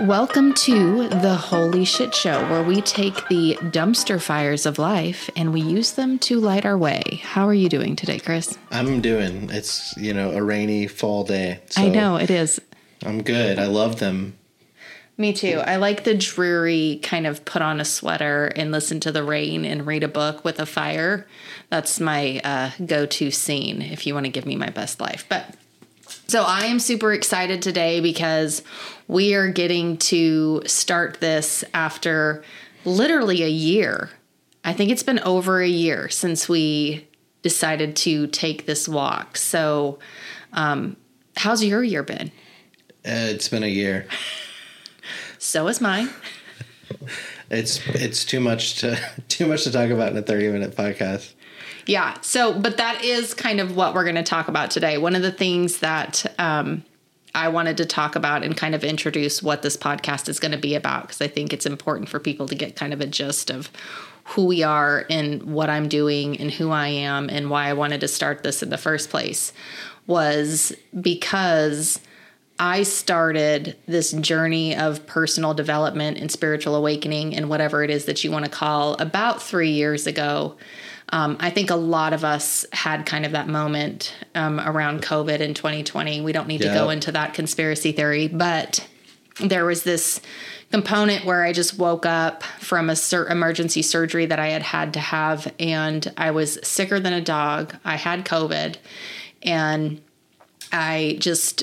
Welcome to the Holy Shit Show, where we take the dumpster fires of life and we use them to light our way. How are you doing today, Chris? I'm doing. It's, you know, a rainy fall day. So I know it is. I'm good. I love them. Me too. I like the dreary kind of put on a sweater and listen to the rain and read a book with a fire. That's my uh, go to scene if you want to give me my best life. But so I am super excited today because we are getting to start this after literally a year. I think it's been over a year since we decided to take this walk. So, um, how's your year been? Uh, it's been a year. So is mine. It's it's too much to too much to talk about in a 30 minute podcast. Yeah. So, but that is kind of what we're going to talk about today. One of the things that um, I wanted to talk about and kind of introduce what this podcast is going to be about because I think it's important for people to get kind of a gist of who we are and what I'm doing and who I am and why I wanted to start this in the first place was because I started this journey of personal development and spiritual awakening and whatever it is that you want to call about three years ago. Um, I think a lot of us had kind of that moment um, around COVID in 2020. We don't need yeah. to go into that conspiracy theory, but there was this component where I just woke up from a sur- emergency surgery that I had had to have, and I was sicker than a dog. I had COVID, and I just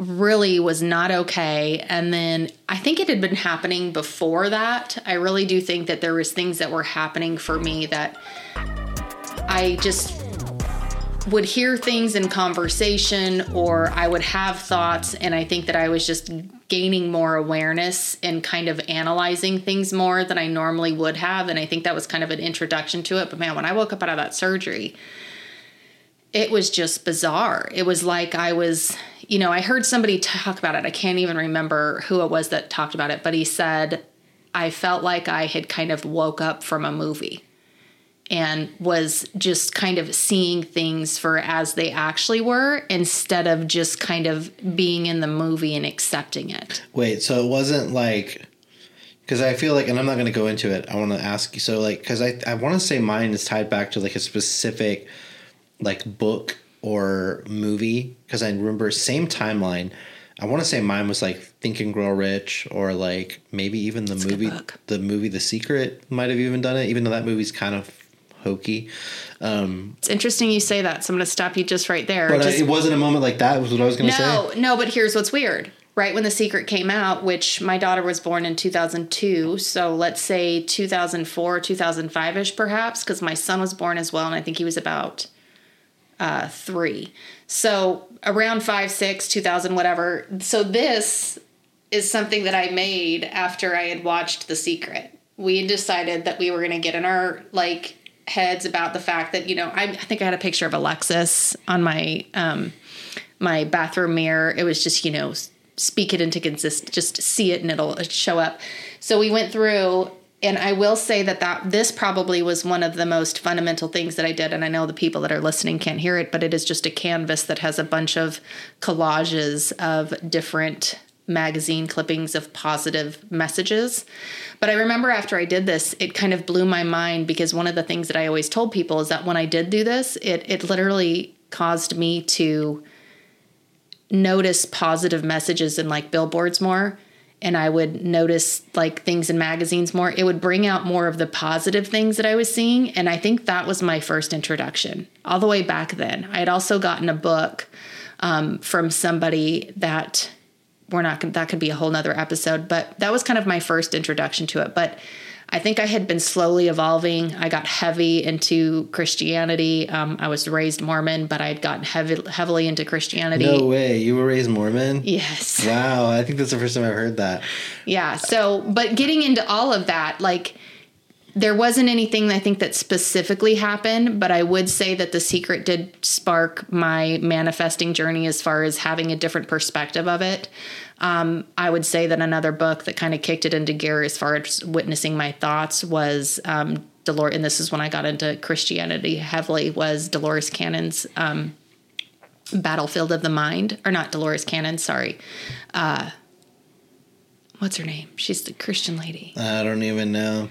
really was not okay. And then i think it had been happening before that. I really do think that there was things that were happening for me that i just would hear things in conversation or i would have thoughts. And i think that i was just gaining more awareness and kind of analyzing things more than i normally would have. And i think that was kind of an introduction to it. But man when i woke up out of that surgery it was just bizarre. It was like I was, you know, I heard somebody talk about it. I can't even remember who it was that talked about it, but he said, I felt like I had kind of woke up from a movie and was just kind of seeing things for as they actually were instead of just kind of being in the movie and accepting it. Wait, so it wasn't like because I feel like, and I'm not going to go into it. I want to ask you. So, like, because I I want to say mine is tied back to like a specific like book or movie because I remember same timeline. I want to say mine was like Think and Grow Rich or like maybe even the That's movie the movie The Secret might have even done it even though that movie's kind of hokey. Um, it's interesting you say that. So I'm going to stop you just right there. But just, it wasn't a moment like that was what I was going to no, say. No, no, but here's what's weird. Right when The Secret came out, which my daughter was born in 2002, so let's say 2004, 2005ish perhaps because my son was born as well and I think he was about uh, three. So around five, six, 2000, whatever. So this is something that I made after I had watched The Secret. We decided that we were going to get in our like heads about the fact that you know I, I think I had a picture of Alexis on my um, my bathroom mirror. It was just you know speak it into consist, just see it and it'll show up. So we went through and I will say that that this probably was one of the most fundamental things that I did and I know the people that are listening can't hear it but it is just a canvas that has a bunch of collages of different magazine clippings of positive messages. But I remember after I did this, it kind of blew my mind because one of the things that I always told people is that when I did do this, it it literally caused me to notice positive messages in like billboards more and I would notice like things in magazines more, it would bring out more of the positive things that I was seeing. And I think that was my first introduction all the way back then. I had also gotten a book um, from somebody that we're not, that could be a whole nother episode, but that was kind of my first introduction to it. But I think I had been slowly evolving. I got heavy into Christianity. Um, I was raised Mormon, but I had gotten heavy, heavily into Christianity. No way. You were raised Mormon? Yes. Wow. I think that's the first time I've heard that. Yeah. So, but getting into all of that, like, there wasn't anything I think that specifically happened, but I would say that The Secret did spark my manifesting journey as far as having a different perspective of it. Um, I would say that another book that kind of kicked it into gear as far as witnessing my thoughts was um, Dolores, and this is when I got into Christianity heavily, was Dolores Cannon's um, Battlefield of the Mind, or not Dolores Cannon, sorry. Uh, what's her name? She's the Christian lady. I don't even know.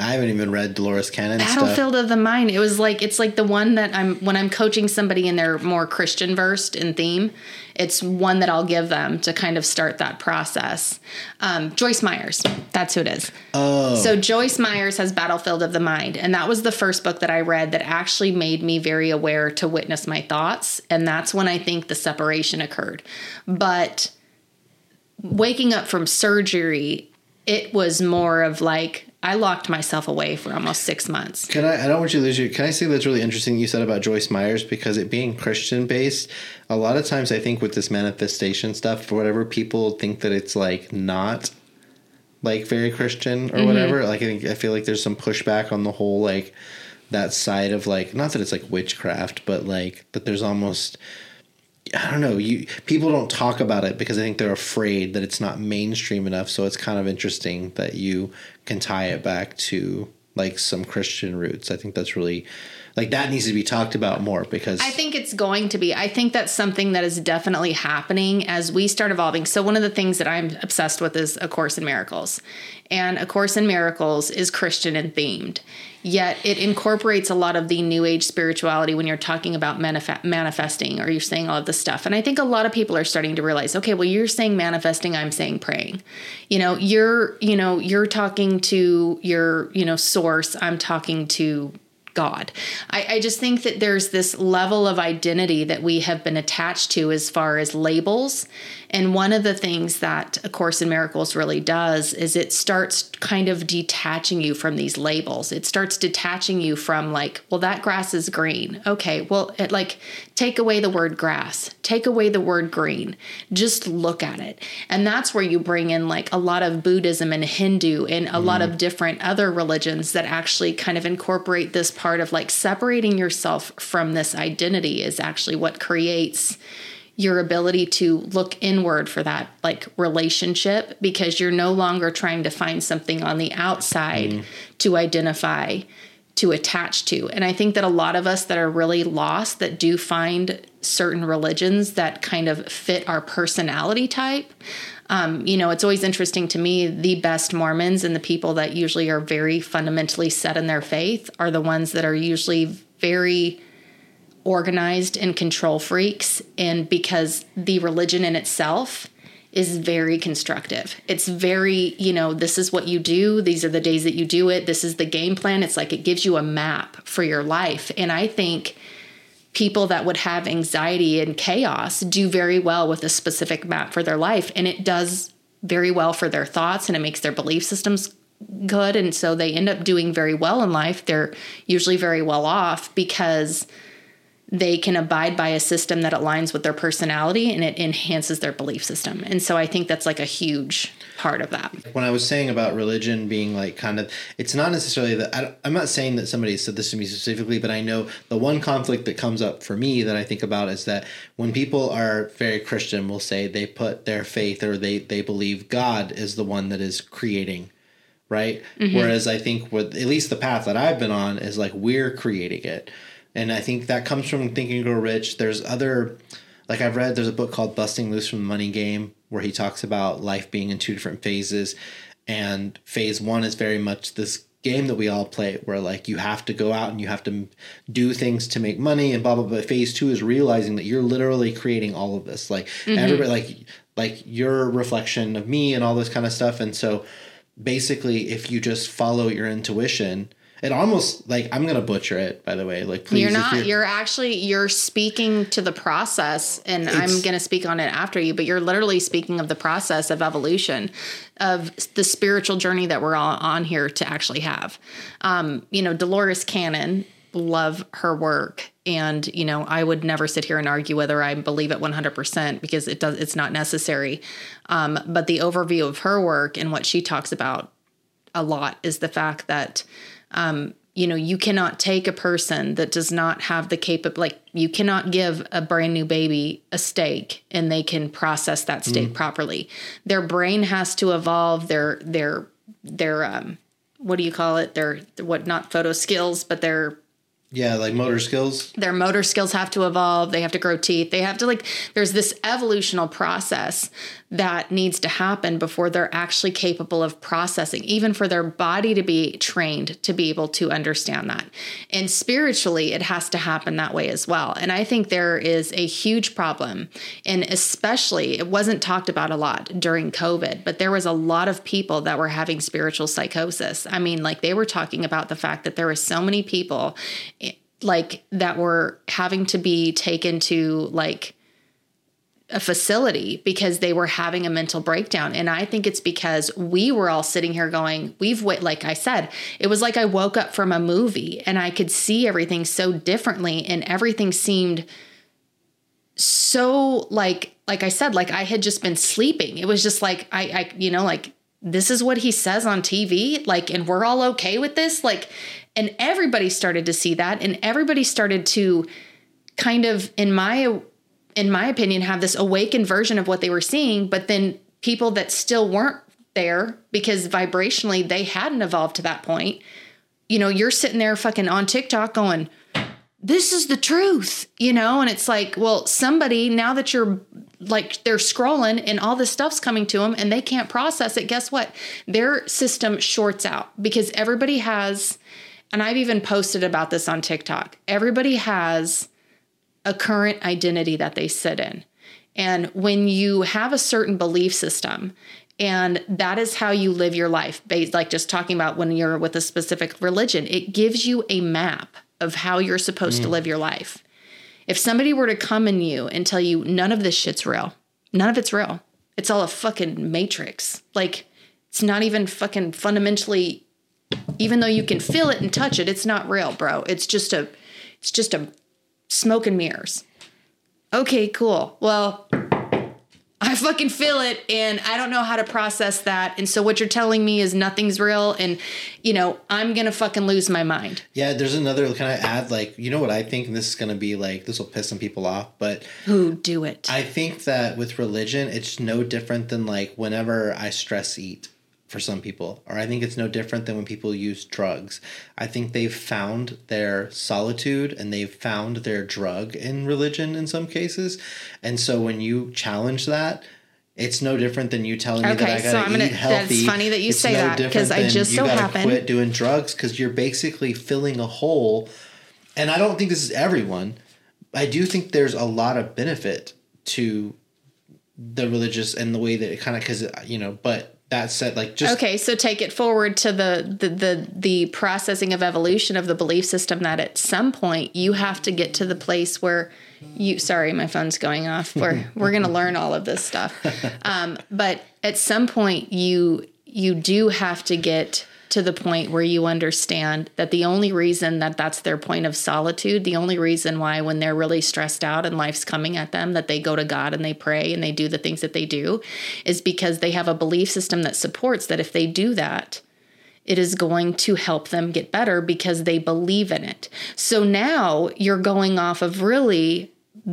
I haven't even read Dolores Cannon stuff. Battlefield of the Mind. It was like it's like the one that I'm when I'm coaching somebody and they're more Christian versed in theme. It's one that I'll give them to kind of start that process. Um, Joyce Myers, that's who it is. Oh, So Joyce Myers has Battlefield of the Mind, and that was the first book that I read that actually made me very aware to witness my thoughts, and that's when I think the separation occurred. But waking up from surgery, it was more of like I locked myself away for almost six months. Can I? I don't want you to lose you. Can I say that's really interesting? You said about Joyce Myers because it being Christian based, a lot of times I think with this manifestation stuff, for whatever people think that it's like not like very Christian or mm-hmm. whatever. Like I think I feel like there's some pushback on the whole like that side of like not that it's like witchcraft, but like that there's almost I don't know. You people don't talk about it because I think they're afraid that it's not mainstream enough. So it's kind of interesting that you can tie it back to like some Christian roots. I think that's really like that needs to be talked about more because I think it's going to be. I think that's something that is definitely happening as we start evolving. So, one of the things that I'm obsessed with is A Course in Miracles. And A Course in Miracles is Christian and themed, yet it incorporates a lot of the New Age spirituality when you're talking about manif- manifesting or you're saying all of this stuff. And I think a lot of people are starting to realize okay, well, you're saying manifesting, I'm saying praying. You know, you're, you know, you're talking to your, you know, source, I'm talking to God. I, I, just think that there's this level of identity that we have been attached to as far as labels. And one of the things that A Course in Miracles really does is it starts kind of detaching you from these labels. It starts detaching you from, like, well, that grass is green. Okay, well, it, like, take away the word grass, take away the word green, just look at it. And that's where you bring in, like, a lot of Buddhism and Hindu and a mm. lot of different other religions that actually kind of incorporate this part of like separating yourself from this identity is actually what creates your ability to look inward for that like relationship because you're no longer trying to find something on the outside mm. to identify to attach to and i think that a lot of us that are really lost that do find certain religions that kind of fit our personality type um, you know, it's always interesting to me the best Mormons and the people that usually are very fundamentally set in their faith are the ones that are usually very organized and control freaks. And because the religion in itself is very constructive. It's very, you know, this is what you do. These are the days that you do it. This is the game plan. It's like it gives you a map for your life. And I think people that would have anxiety and chaos do very well with a specific map for their life. And it does very well for their thoughts and it makes their belief systems good. And so they end up doing very well in life. They're usually very well off because they can abide by a system that aligns with their personality and it enhances their belief system. And so I think that's like a huge part of that. When I was saying about religion being like kind of, it's not necessarily that I, am not saying that somebody said this to me specifically, but I know the one conflict that comes up for me that I think about is that when people are very Christian, we'll say they put their faith or they they believe God is the one that is creating right? Mm-hmm. Whereas I think with at least the path that I've been on is like we're creating it and I think that comes from Think and Grow Rich. There's other, like I've read, there's a book called Busting Loose from the Money Game where he talks about life being in two different phases, and phase one is very much this game that we all play where like you have to go out and you have to do things to make money and blah blah blah phase two is realizing that you're literally creating all of this like mm-hmm. everybody like like your reflection of me and all this kind of stuff and so basically if you just follow your intuition it almost like I'm gonna butcher it, by the way. Like, please, you're not. You're, you're, actually you're speaking to the process, and I'm gonna speak on it after you. But you're literally speaking of the process of evolution, of the spiritual journey that we're all on here to actually have. Um, you know, Dolores Cannon, love her work, and you know, I would never sit here and argue whether I believe it 100 percent because it does. It's not necessary. Um, but the overview of her work and what she talks about a lot is the fact that um, you know, you cannot take a person that does not have the capable, like you cannot give a brand new baby a steak and they can process that steak mm. properly. Their brain has to evolve. Their their their um, what do you call it? Their what not photo skills, but their Yeah, like motor skills. Their motor skills have to evolve. They have to grow teeth. They have to like there's this evolutional process that needs to happen before they're actually capable of processing, even for their body to be trained to be able to understand that. And spiritually, it has to happen that way as well. And I think there is a huge problem, and especially it wasn't talked about a lot during COVID, but there was a lot of people that were having spiritual psychosis. I mean, like they were talking about the fact that there were so many people like that were having to be taken to like a facility because they were having a mental breakdown. And i think it's because we were all sitting here going we've wait like i said it was like i woke up from a movie and i could see everything so differently and everything seemed so like like i said like i had just been sleeping. It was just like i i you know like this is what he says on tv like and we're all okay with this like and everybody started to see that and everybody started to kind of in my in my opinion, have this awakened version of what they were seeing, but then people that still weren't there because vibrationally they hadn't evolved to that point, you know, you're sitting there fucking on TikTok going, this is the truth, you know? And it's like, well, somebody, now that you're like, they're scrolling and all this stuff's coming to them and they can't process it, guess what? Their system shorts out because everybody has, and I've even posted about this on TikTok, everybody has a current identity that they sit in. And when you have a certain belief system, and that is how you live your life, based like just talking about when you're with a specific religion, it gives you a map of how you're supposed mm. to live your life. If somebody were to come in you and tell you none of this shit's real, none of it's real. It's all a fucking matrix. Like it's not even fucking fundamentally even though you can feel it and touch it, it's not real, bro. It's just a it's just a smoke and mirrors. Okay, cool. Well, I fucking feel it and I don't know how to process that. And so what you're telling me is nothing's real and you know, I'm going to fucking lose my mind. Yeah, there's another can I add like, you know what I think this is going to be like this will piss some people off, but who do it. I think that with religion it's no different than like whenever I stress eat for some people, or I think it's no different than when people use drugs. I think they've found their solitude and they've found their drug in religion in some cases. And so when you challenge that, it's no different than you telling me okay, that I gotta so I'm gonna, eat healthy. That's funny that you it's say no that because I just so happen quit doing drugs because you're basically filling a hole. And I don't think this is everyone. I do think there's a lot of benefit to the religious and the way that it kind of because you know, but that said like just okay so take it forward to the, the the the processing of evolution of the belief system that at some point you have to get to the place where you sorry my phone's going off. We're we're going to learn all of this stuff. Um, but at some point you you do have to get to the point where you understand that the only reason that that's their point of solitude, the only reason why when they're really stressed out and life's coming at them that they go to God and they pray and they do the things that they do is because they have a belief system that supports that if they do that, it is going to help them get better because they believe in it. So now you're going off of really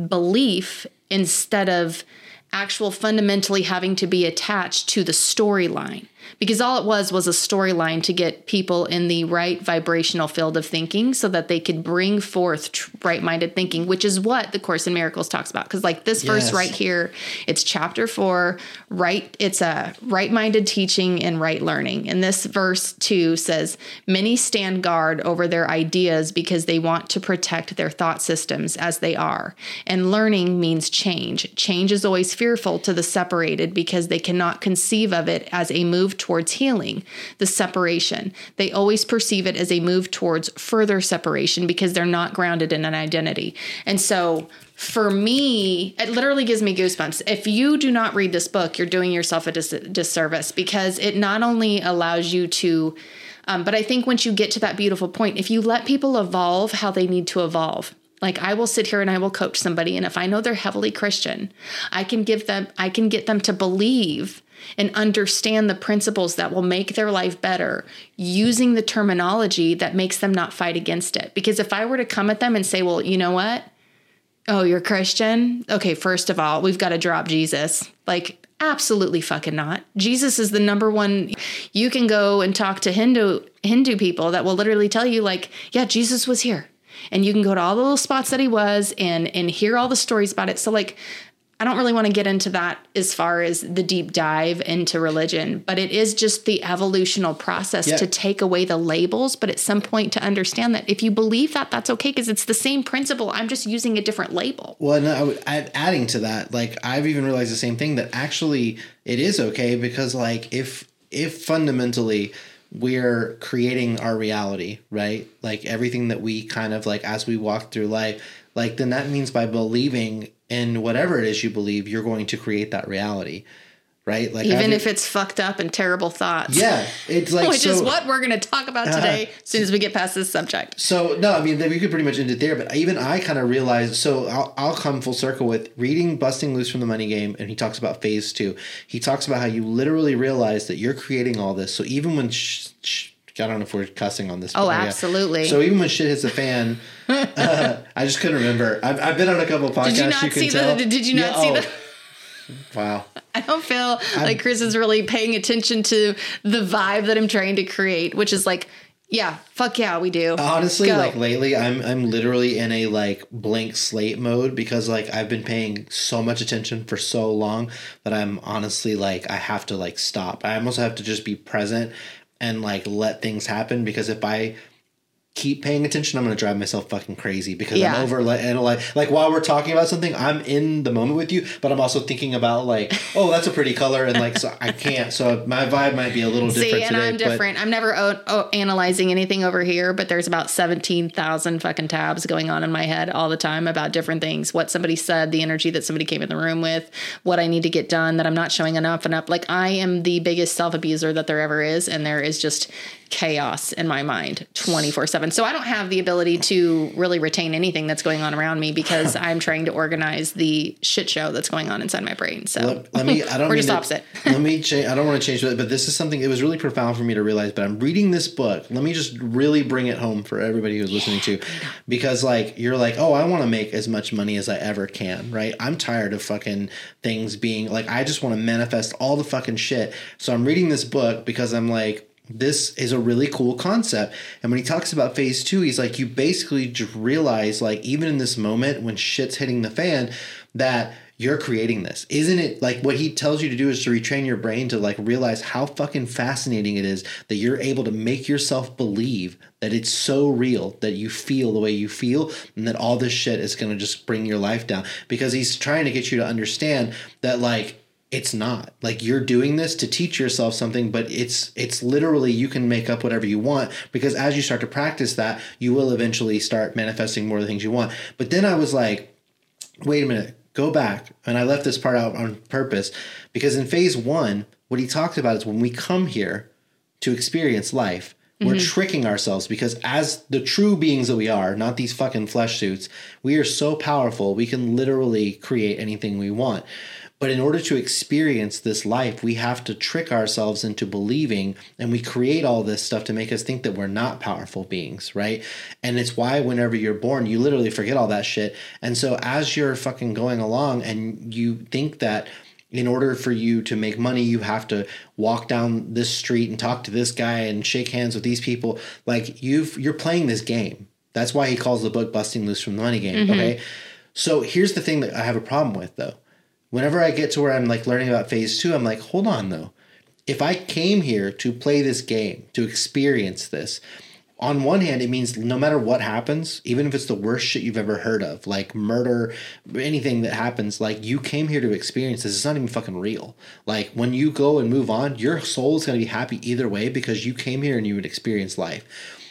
belief instead of actual fundamentally having to be attached to the storyline because all it was was a storyline to get people in the right vibrational field of thinking so that they could bring forth tr- right-minded thinking which is what the course in miracles talks about. Because like this yes. verse right here it's chapter 4 right it's a right-minded teaching and right learning. And this verse 2 says many stand guard over their ideas because they want to protect their thought systems as they are. And learning means change. Change is always fearful to the separated because they cannot conceive of it as a move towards healing, the separation. They always perceive it as a move towards further separation because they're not grounded in an identity. And so for me, it literally gives me goosebumps. If you do not read this book, you're doing yourself a dis- disservice because it not only allows you to, um, but I think once you get to that beautiful point, if you let people evolve how they need to evolve, like I will sit here and I will coach somebody, and if I know they're heavily Christian, I can give them, I can get them to believe and understand the principles that will make their life better using the terminology that makes them not fight against it. Because if I were to come at them and say, well, you know what? Oh, you're Christian? Okay, first of all, we've got to drop Jesus. Like, absolutely fucking not. Jesus is the number one. You can go and talk to Hindu Hindu people that will literally tell you like, yeah, Jesus was here. and you can go to all the little spots that he was and and hear all the stories about it so like I don't really want to get into that as far as the deep dive into religion, but it is just the evolutional process Yeah. to take away the labels, but at some point to understand that if you believe that, that's okay because it's the same principle. I'm just using a different label. Well, and I would add, adding to that, like I've even realized the same thing that actually it is okay because like if if fundamentally we're creating our reality, right? Like everything that we kind of like as we walk through life, like then that means by believing in whatever it is you believe, you're going to create that reality, right? Like Even if it's fucked up and terrible thoughts. yeah, it's like Which so, is what we're going to talk about uh-huh. today as soon as we get past this subject. So no, I mean we could pretty much end it there. But even I kind of realized. So I'll, I'll come full circle with reading "Busting Loose from the Money Game," and he talks about phase two. He talks about how you literally realize that you're creating all this. So even when sh- sh- I don't know if we're cussing on this. Oh, but yeah. absolutely. So even when shit hits the fan, uh, I just couldn't remember. I've, I've been on a couple podcasts. Did you not can see tell. the? Did you not Yeah, see oh, the? Wow. I don't feel like Chris is really paying attention to the vibe that I'm trying to create, which is like, yeah, fuck yeah, we do. Honestly, Go. like lately, I'm I'm literally in a like blank slate mode because like I've been paying so much attention for so long that I'm honestly like I have to like stop. I almost have to just be present and like let things happen because if I keep paying attention, I'm gonna drive myself fucking crazy because Yeah. I'm over like and like like while we're talking about something, I'm in the moment with you, but I'm also thinking about like, oh, that's a pretty color, and like so I can't. So my vibe might be a little See, different and today. I'm different. I'm never o- o- analyzing anything over here, but there's about 17,000 fucking tabs going on in my head all the time about different things. What somebody said, the energy that somebody came in the room with, what I need to get done, that I'm not showing enough and up. Like, I am the biggest self abuser that there ever is, and there is just chaos in my mind 24 7. So I don't have the ability to really retain anything that's going on around me because I'm trying to organize the shit show that's going on inside my brain. So let, let me i don't We're just to- opposite. let me change i don't want to change it but this is something it was really profound for me to realize but i'm reading this book let me just really bring it home for everybody who's listening to because like you're like oh i want to make as much money as i ever can right i'm tired of fucking things being like i just want to manifest all the fucking shit so i'm reading this book because i'm like this is a really cool concept. And when he talks about phase two, he's like, you basically just realize, like, even in this moment when shit's hitting the fan, that you're creating this. Isn't it like what he tells you to do is to retrain your brain to like realize how fucking fascinating it is that you're able to make yourself believe that it's so real that you feel the way you feel and that all this shit is going to just bring your life down because he's trying to get you to understand that like it's not. Like you're doing this to teach yourself something but it's it's literally you can make up whatever you want because as you start to practice that you will eventually start manifesting more of the things you want. But then i was like wait a minute go back. And i left this part out on purpose because in phase one what he talked about is when we come here to experience life we're mm-hmm. tricking ourselves because as the true beings that we are not these fucking flesh suits we are so powerful we can literally create anything we want but in order to experience this life, we have to trick ourselves into believing, and we create all this stuff to make us think that we're not powerful beings, right? And it's why whenever you're born, you literally forget all that shit. And so as you're fucking going along and you think that in order for you to make money, you have to walk down this street and talk to this guy and shake hands with these people, like you've you're playing this game. That's why he calls the book Busting Loose from the Money Game. Mm-hmm. Okay. So here's the thing that I have a problem with though whenever I get to where I'm like learning about phase two, I'm like, hold on though. If I came here to play this game, to experience this, on one hand, it means no matter what happens, even if it's the worst shit you've ever heard of, like murder, anything that happens, like you came here to experience this. It's not even fucking real. Like when you go and move on, your soul is going to be happy either way because you came here and you would experience life.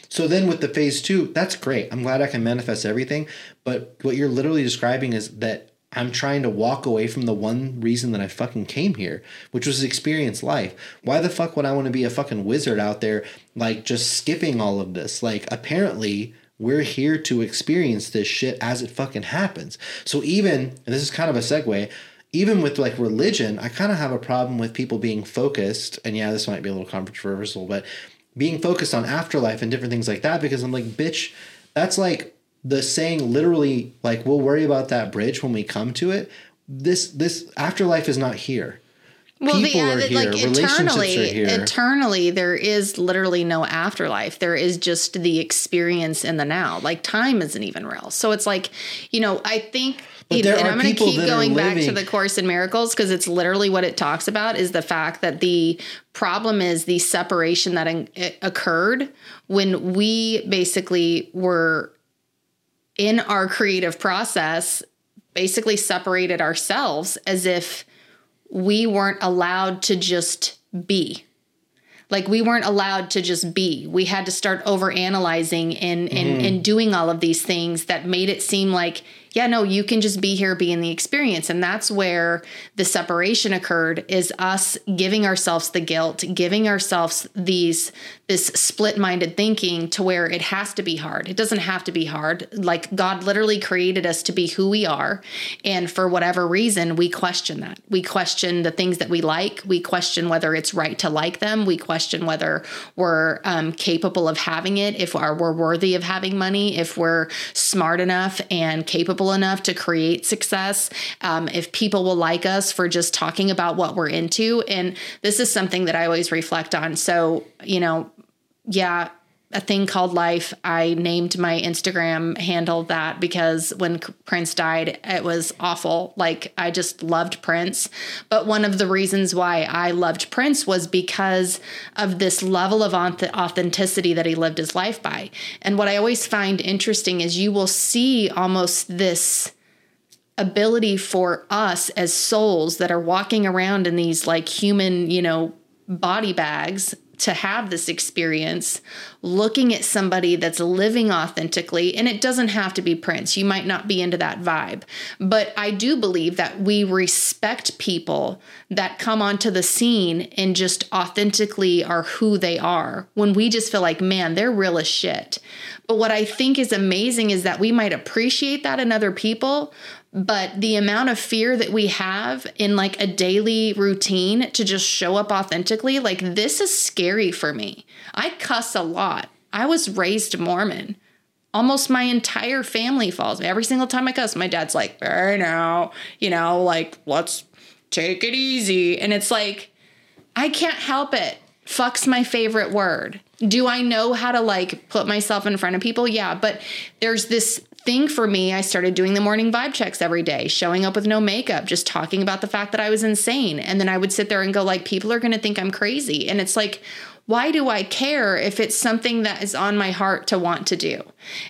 So then with the phase two, that's great. I'm glad I can manifest everything. But what you're literally describing is that I'm trying to walk away from the one reason that I fucking came here, which was experience life. Why the fuck would I want to be a fucking wizard out there, like just skipping all of this? Like, apparently, we're here to experience this shit as it fucking happens. So, even, and this is kind of a segue, even with like religion, I kind of have a problem with people being focused. And yeah, this might be a little controversial, but being focused on afterlife and different things like that because I'm like, bitch, that's like the saying literally like we'll worry about that bridge when we come to it. This this afterlife is not here. Well, People the, are the- here. like eternally, here. eternally, there is literally no afterlife. There is just the experience in the now. Like time isn't even real. So it's like, you know, I think. But there and are I'm going to keep going back to the Course in Miracles because it's literally what it talks about is the fact that the problem is the separation that in, occurred when we basically were in our creative process, basically separated ourselves as if we weren't allowed to just be. Like we weren't allowed to just be. We had to start over analyzing and, and, mm-hmm. and doing all of these things that made it seem like, yeah, no, you can just be here, be in the experience. And that's where the separation occurred is us giving ourselves the guilt, giving ourselves these this split-minded thinking to where it has to be hard. It doesn't have to be hard. Like God literally created us to be who we are. And for whatever reason, we question that. We question the things that we like. We question whether it's right to like them. We question whether we're um, capable of having it, if we're, we're worthy of having money, if we're smart enough and capable enough to create success, um, if people will like us for just talking about what we're into. And this is something that I always reflect on. So, you know, yeah, a thing called life. I named my Instagram handle that because when Prince died, it was awful. Like, I just loved Prince. But one of the reasons why I loved Prince was because of this level of authenticity that he lived his life by. And what I always find interesting is you will see almost this ability for us as souls that are walking around in these like human, you know, body bags to have this experience looking at somebody that's living authentically and it doesn't have to be prince. You might not be into that vibe. But i do believe that we respect people that come onto the scene and just authentically are who they are when we just feel like man they're real as shit. But what i think is amazing is that we might appreciate that in other people but the amount of fear that we have in like a daily routine to just show up authentically like this is scary for me. I cuss a lot. I was raised mormon. Almost my entire family follows me every single time i cuss my dad's like hey now you know like let's take it easy. And it's like i can't help it. Fuck's my favorite word. Do i know how to like put myself in front of people? Yeah but there's this thing for me, I started doing the morning vibe checks every day, showing up with no makeup, just talking about the fact that I was insane. And then I would sit there and go like people are going to think I'm crazy. And it's like why do I care if it's something that is on my heart to want to do?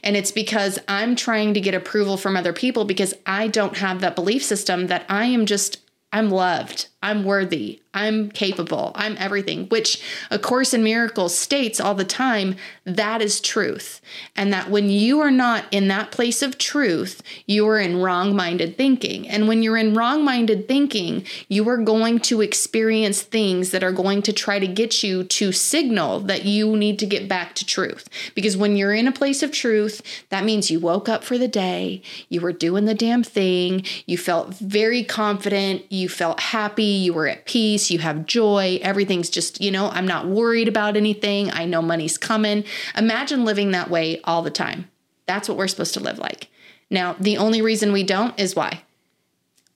And it's because I'm trying to get approval from other people because I don't have that belief system that I am just I'm loved. I'm worthy. I'm capable. I'm everything, which A Course in Miracles states all the time that is truth. And that when you are not in that place of truth, you are in wrong minded thinking. And when you're in wrong minded thinking, you are going to experience things that are going to try to get you to signal that you need to get back to truth. Because when you're in a place of truth, that means you woke up for the day, you were doing the damn thing, you felt very confident, you felt happy, you were at peace, you have joy, everything's just, you know, I'm not worried about anything, I know money's coming. Imagine living that way all the time. That's what we're supposed to live like. Now, the only reason we don't is why?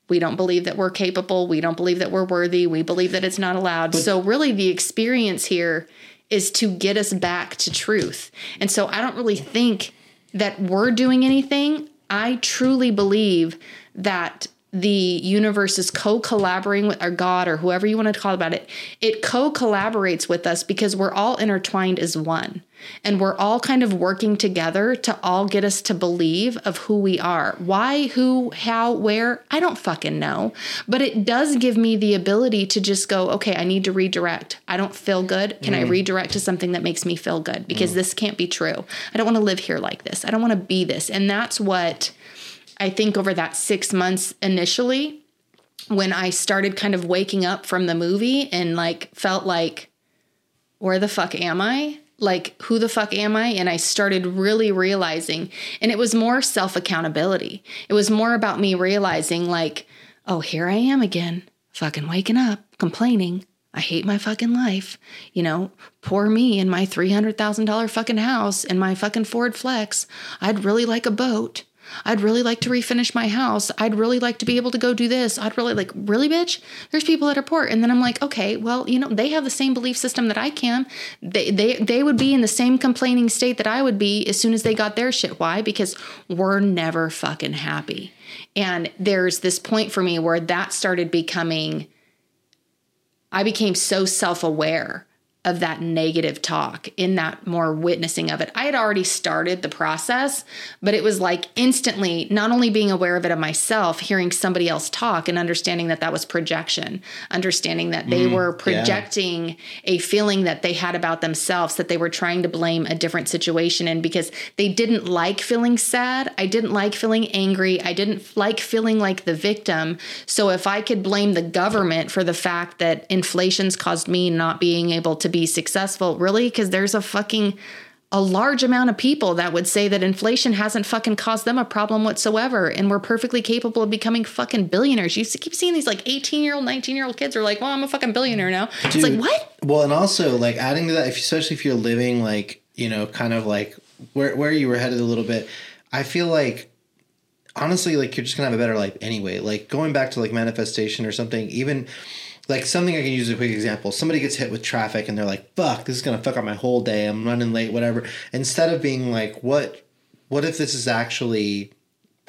We don't believe that we're capable. We don't believe that we're worthy. We believe that it's not allowed. so, really, the experience here is to get us back to truth. And so, I don't really think that we're doing anything. I truly believe that the universe is co-collaborating with our God or whoever you want to call about it. It co-collaborates with us because we're all intertwined as one. And we're all kind of working together to all get us to believe of who we are. Why, who, how, where, I don't fucking know. But it does give me the ability to just go, okay, I need to redirect. I don't feel good. Can I mm. redirect to something that makes me feel good? Because mm. this can't be true. I don't want to live here like this. I don't want to be this. And that's what I think over that six months initially, when I started kind of waking up from the movie and like felt like, where the fuck am I? Like, who the fuck am I? And I started really realizing, and it was more self accountability. It was more about me realizing, like, oh, here I am again, fucking waking up, complaining. I hate my fucking life. You know, poor me in my $300,000 fucking house and my fucking Ford Flex. I'd really like a boat. I'd really like to refinish my house. I'd really like to be able to go do this. I'd really like, really, bitch? There's people that are poor. And then I'm like, okay, well, you know, they have the same belief system that I can. They, they, they would be in the same complaining state that I would be as soon as they got their shit. Why? Because we're never fucking happy. And there's this point for me where that started becoming, I became so self aware of that negative talk in that more witnessing of it. I had already started the process, but it was like instantly not only being aware of it of myself, hearing somebody else talk and understanding that that was projection, understanding that they mm, were projecting yeah. a feeling that they had about themselves that they were trying to blame a different situation in because they didn't like feeling sad, I didn't like feeling angry, I didn't like feeling like the victim. So if I could blame the government for the fact that inflation's caused me not being able to be successful, really, because there's a fucking a large amount of people that would say that inflation hasn't fucking caused them a problem whatsoever and we're perfectly capable of becoming fucking billionaires. You keep seeing these like 18 year old, 19 year old kids are like, well, I'm a fucking billionaire now. Dude, it's like, what? Well, and also like adding to that, if, especially if you're living like, you know, kind of like where, where you were headed a little bit, I feel like honestly, like you're just gonna have a better life anyway. Like going back to like manifestation or something, even like something I can use as a quick example. Somebody gets hit with traffic and they're like, "Fuck, this is gonna fuck up my whole day. I'm running late, whatever." Instead of being like, "What? What if this is actually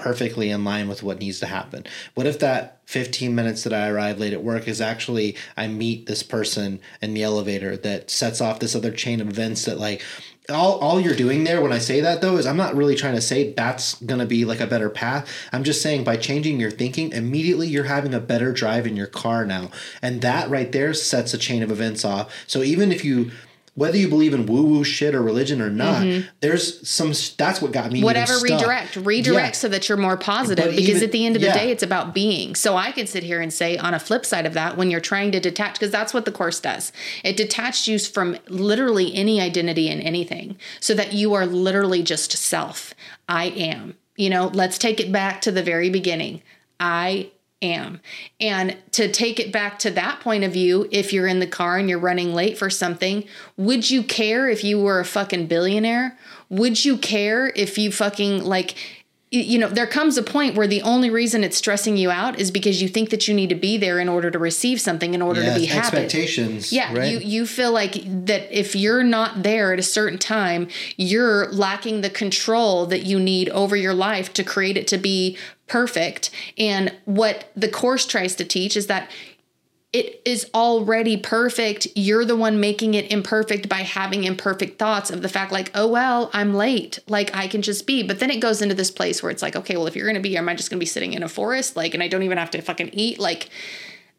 perfectly in line with what needs to happen? What if that 15 minutes that I arrive late at work is actually I meet this person in the elevator that sets off this other chain of events that like all, all you're doing there when I say that though is I'm not really trying to say that's gonna be like a better path. I'm just saying by changing your thinking, immediately you're having a better drive in your car now. And that right there sets a chain of events off. So even if you whether you believe in woo woo shit or religion or not, mm-hmm. there's some. That's what got me. Whatever redirect, redirect yeah. so that you're more positive. But because even, at the end of the yeah. day, it's about being. So I can sit here and say, on a flip side of that, when you're trying to detach, because that's what the course does. It detaches you from literally any identity in anything, so that you are literally just self. I am. You know, let's take it back to the very beginning. I am. And to take it back to that point of view, if you're in the car and you're running late for something, would you care if you were a fucking billionaire? Would you care if you fucking like you know, there comes a point where the only reason it's stressing you out is because you think that you need to be there in order to receive something, in order yes, to be happy. Expectations. Yeah, right? you you feel like that if you're not there at a certain time, you're lacking the control that you need over your life to create it to be perfect. And what the course tries to teach is that it is already perfect. You're the one making it imperfect by having imperfect thoughts of the fact, like, oh, well, I'm late. Like, I can just be. But then it goes into this place where it's like, okay, well, if you're going to be here, am I just going to be sitting in a forest? Like, and I don't even have to fucking eat? Like,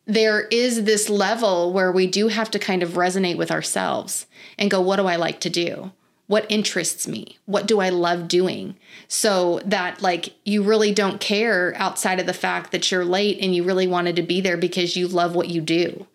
there is this level where we do have to kind of resonate with ourselves and go, what do I like to do? What interests me? What do i love doing? So that like you really don't care outside of the fact that you're late and you really wanted to be there because you love what you do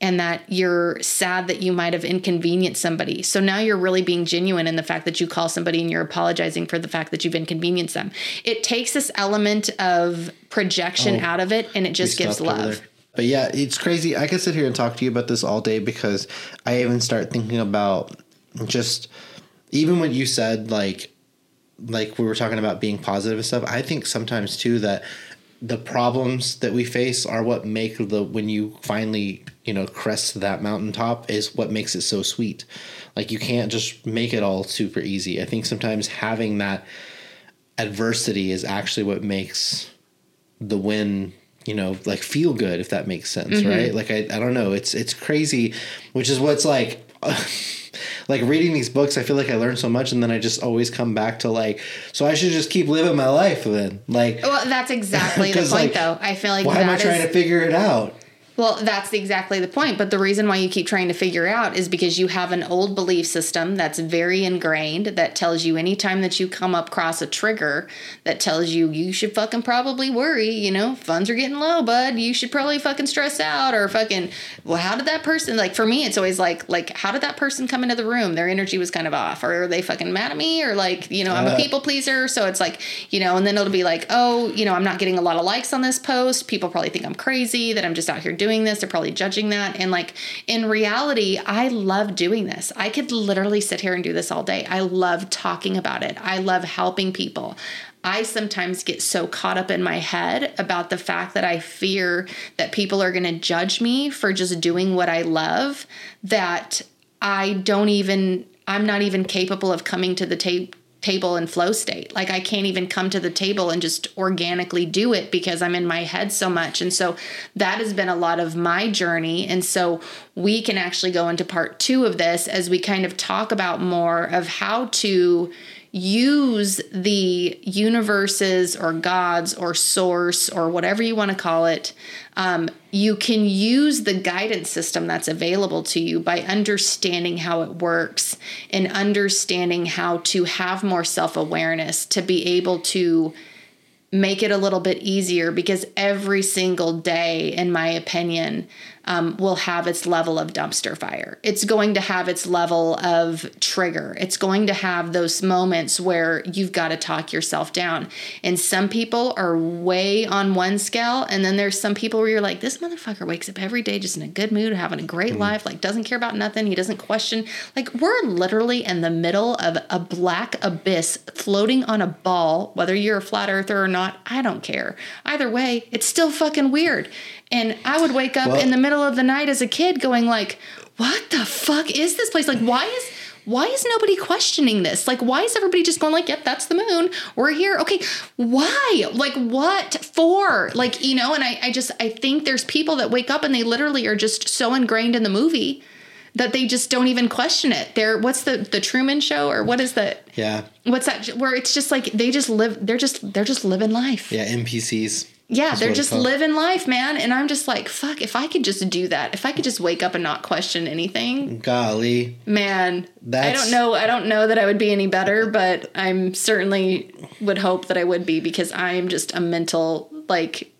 and that you're sad that you might have inconvenienced somebody. So now you're really being genuine in the fact that you call somebody and you're apologizing for the fact that you've inconvenienced them. It takes this element of projection oh, out of it and it just gives love. but yeah, it's crazy. I could sit here and talk to you about this all day because I even start thinking about just even when you said like like we were talking about being positive and stuff, I think sometimes too that the problems that we face are what make the when you finally you know crest that mountaintop is what makes it so sweet. Like you can't just make it all super easy. I think sometimes having that adversity is actually what makes the win you know like feel good if that makes sense mm-hmm. right? Like I, I don't know. It's it's crazy which is what's like like reading these books, I feel like I learn so much, and then I just always come back to like, so I should just keep living my life then. Like, well, that's exactly the point, like, though. I feel like why am I trying is, to figure it out? Well, that's exactly the point. But the reason why you keep trying to figure out is because you have an old belief system that's very ingrained that tells you anytime that you come across a trigger that tells you you should fucking probably worry, you know, funds are getting low, bud. You should probably fucking stress out or fucking, well, how did that person, like for me, it's always like, like, how did that person come into the room? Their energy was kind of off. Or are they fucking mad at me? Or like, you know, I'm a uh. people pleaser. So it's like, you know, and then it'll be like, oh, you know, I'm not getting a lot of likes on this post. People probably think I'm crazy, that I'm just out here doing doing this. They're probably judging that. And like in reality, I love doing this. I could literally sit here and do this all day. I love talking about it. I love helping people. I sometimes get so caught up in my head about the fact that I fear that people are going to judge me for just doing what I love that I don't even, I'm not even capable of coming to the table table and flow state. Like I can't even come to the table and just organically do it because I'm in my head so much. And so that has been a lot of my journey. And so we can actually go into part two of this as we kind of talk about more of how to use the universes or gods or source or whatever you want to call it, um, you can use the guidance system that's available to you by understanding how it works and understanding how to have more self awareness to be able to make it a little bit easier because every single day, in my opinion, um, will have its level of dumpster fire. It's going to have its level of trigger. It's going to have those moments where you've got to talk yourself down. And some people are way on one scale, and then there's some people where you're like, this motherfucker wakes up every day just in a good mood, having a great mm. life, like doesn't care about nothing. He doesn't question. Like we're literally in the middle of a black abyss floating on a ball, whether you're a flat earther or not, I don't care. Either way, it's still fucking weird. And I would wake up well, in the middle of the night as a kid going like, what the fuck is this place? Like, why is why is nobody questioning this? Like, why is everybody just going like, yep, that's the moon. We're here. Okay. Why? Like, what for? Like, you know, and I, I just I think there's people that wake up and they literally are just so ingrained in the movie that they just don't even question it. They're what's the the Truman Show or what is the yeah what's that where it's just like they just live they're just they're just living life. Yeah, NPCs. Yeah, they're just living life, man. And I'm just like, fuck, if I could just do that, if I could just wake up and not question anything. Golly. Man. That's... I don't know. I don't know that I would be any better, but I'm certainly would hope that I would be because I am just a mental, like,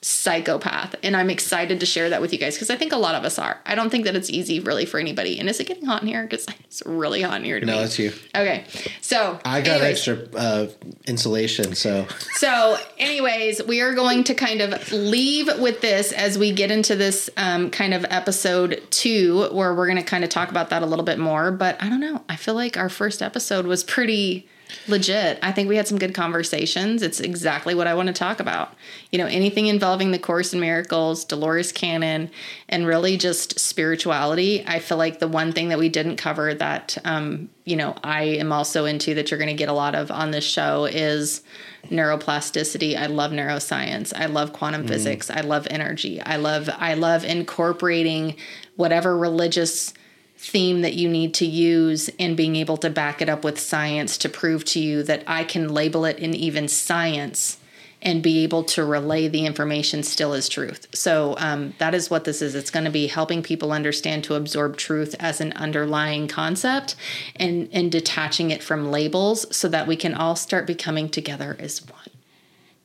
psychopath and i'm excited to share that with you guys because i think a lot of us are. I don't think that it's easy really for anybody. And is it getting hot in here? Because it's really hot in here to no me. it's you. Okay so i got anyways, extra uh, insulation so. So anyways we are going to kind of leave with this as we get into this um, kind of episode two where we're going to kind of talk about that a little bit more but i don't know. I feel like our first episode was pretty Legit. I think we had some good conversations. It's exactly what I want to talk about. You know, anything involving the Course in Miracles, Dolores Cannon, and really just spirituality. I feel like the one thing that we didn't cover that, um, you know, I am also into that you're going to get a lot of on this show is neuroplasticity. I love neuroscience. I love quantum mm. physics. I love energy. I love I love incorporating whatever religious theme that you need to use and being able to back it up with science to prove to you that I can label it in even science and be able to relay the information still as truth. So um, that is what this is. It's going to be helping people understand to absorb truth as an underlying concept and and detaching it from labels so that we can all start becoming together as one.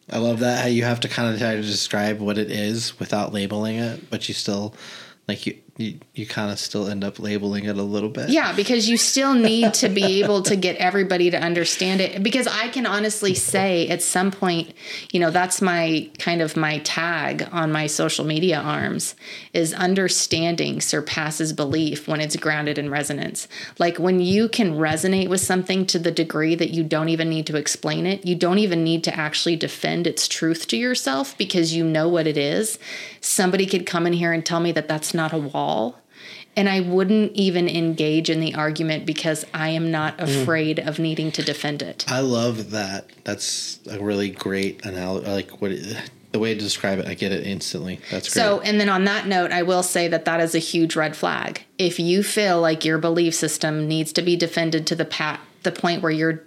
I love that how you have to kind of try to describe what it is without labeling it, but you still like you you, you kind of still end up labeling it a little bit. Yeah, because you still need to be able to get everybody to understand it. Because I can honestly say at some point, you know, that's my kind of my tag on my social media arms is understanding surpasses belief when it's grounded in resonance. Like when you can resonate with something to the degree that you don't even need to explain it, you don't even need to actually defend its truth to yourself because you know what it is. Somebody could come in here and tell me that that's not a wall all. And I wouldn't even engage in the argument because I am not mm. afraid mm. of needing to defend it. I love that. That's a really great analogy. Like what the way to describe it, I get it instantly. That's great. So, and then on that note, I will say that that is a huge red flag. If you feel like your belief system needs to be defended to the pat the point where you're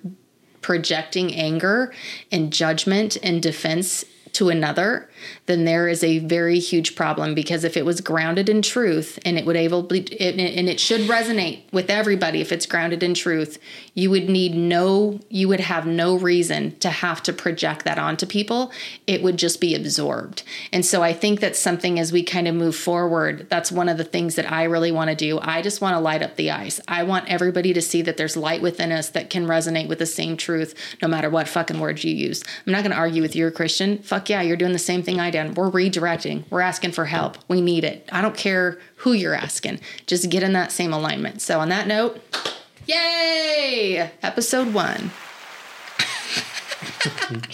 projecting anger and judgment and defense to another, then there is a very huge problem because if it was grounded in truth and it would able it, and it should resonate with everybody if it's grounded in truth, you would need no you would have no reason to have to project that onto people. It would just be absorbed. And so I think that's something as we kind of move forward, that's one of the things that I really want to do. I just want to light up the ice. I want everybody to see that there's light within us that can resonate with the same truth no matter what fucking words you use. I'm not going to argue with you, Christian. Fuck yeah, you're doing the same thing I did. We're redirecting. We're asking for help. We need it. I don't care who you're asking. Just get in that same alignment. So on that note, yay! Episode 1.